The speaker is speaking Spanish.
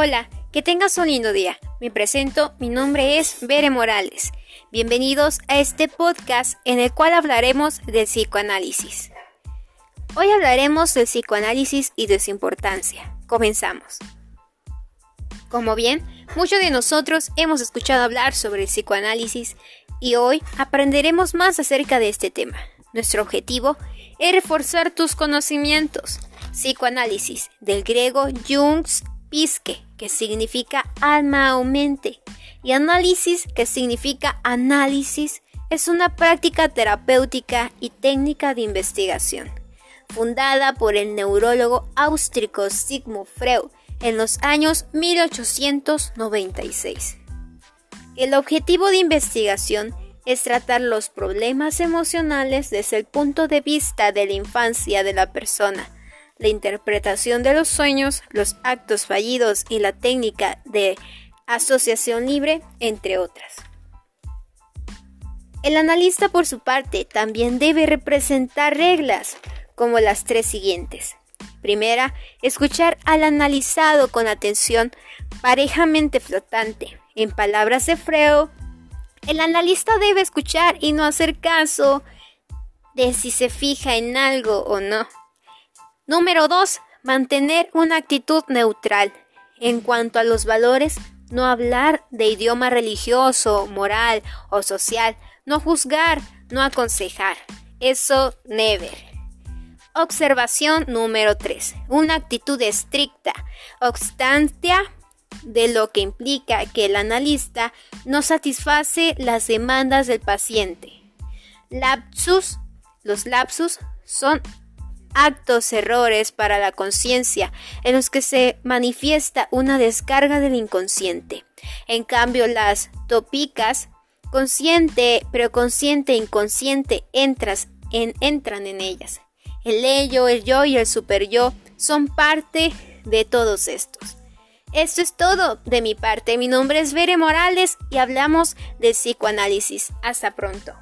Hola, que tengas un lindo día. Me presento, mi nombre es Bere Morales. Bienvenidos a este podcast en el cual hablaremos del psicoanálisis. Hoy hablaremos del psicoanálisis y de su importancia. Comenzamos. Como bien, muchos de nosotros hemos escuchado hablar sobre el psicoanálisis y hoy aprenderemos más acerca de este tema. Nuestro objetivo es reforzar tus conocimientos. Psicoanálisis, del griego Jung's Pisque, que significa alma aumente, y análisis, que significa análisis, es una práctica terapéutica y técnica de investigación, fundada por el neurólogo austríaco Sigmund Freud en los años 1896. El objetivo de investigación es tratar los problemas emocionales desde el punto de vista de la infancia de la persona, la interpretación de los sueños, los actos fallidos y la técnica de asociación libre, entre otras. El analista, por su parte, también debe representar reglas, como las tres siguientes. Primera, escuchar al analizado con atención parejamente flotante. En palabras de Freud, el analista debe escuchar y no hacer caso de si se fija en algo o no. Número 2. Mantener una actitud neutral. En cuanto a los valores, no hablar de idioma religioso, moral o social, no juzgar, no aconsejar. Eso never. Observación número 3. Una actitud estricta, obstancia de lo que implica que el analista no satisface las demandas del paciente. Lapsus. Los lapsus son actos, errores para la conciencia, en los que se manifiesta una descarga del inconsciente. En cambio, las tópicas, consciente, preconsciente e inconsciente, entras en, entran en ellas. El ello, el yo y el super yo son parte de todos estos. Esto es todo de mi parte. Mi nombre es Bere Morales y hablamos de psicoanálisis. Hasta pronto.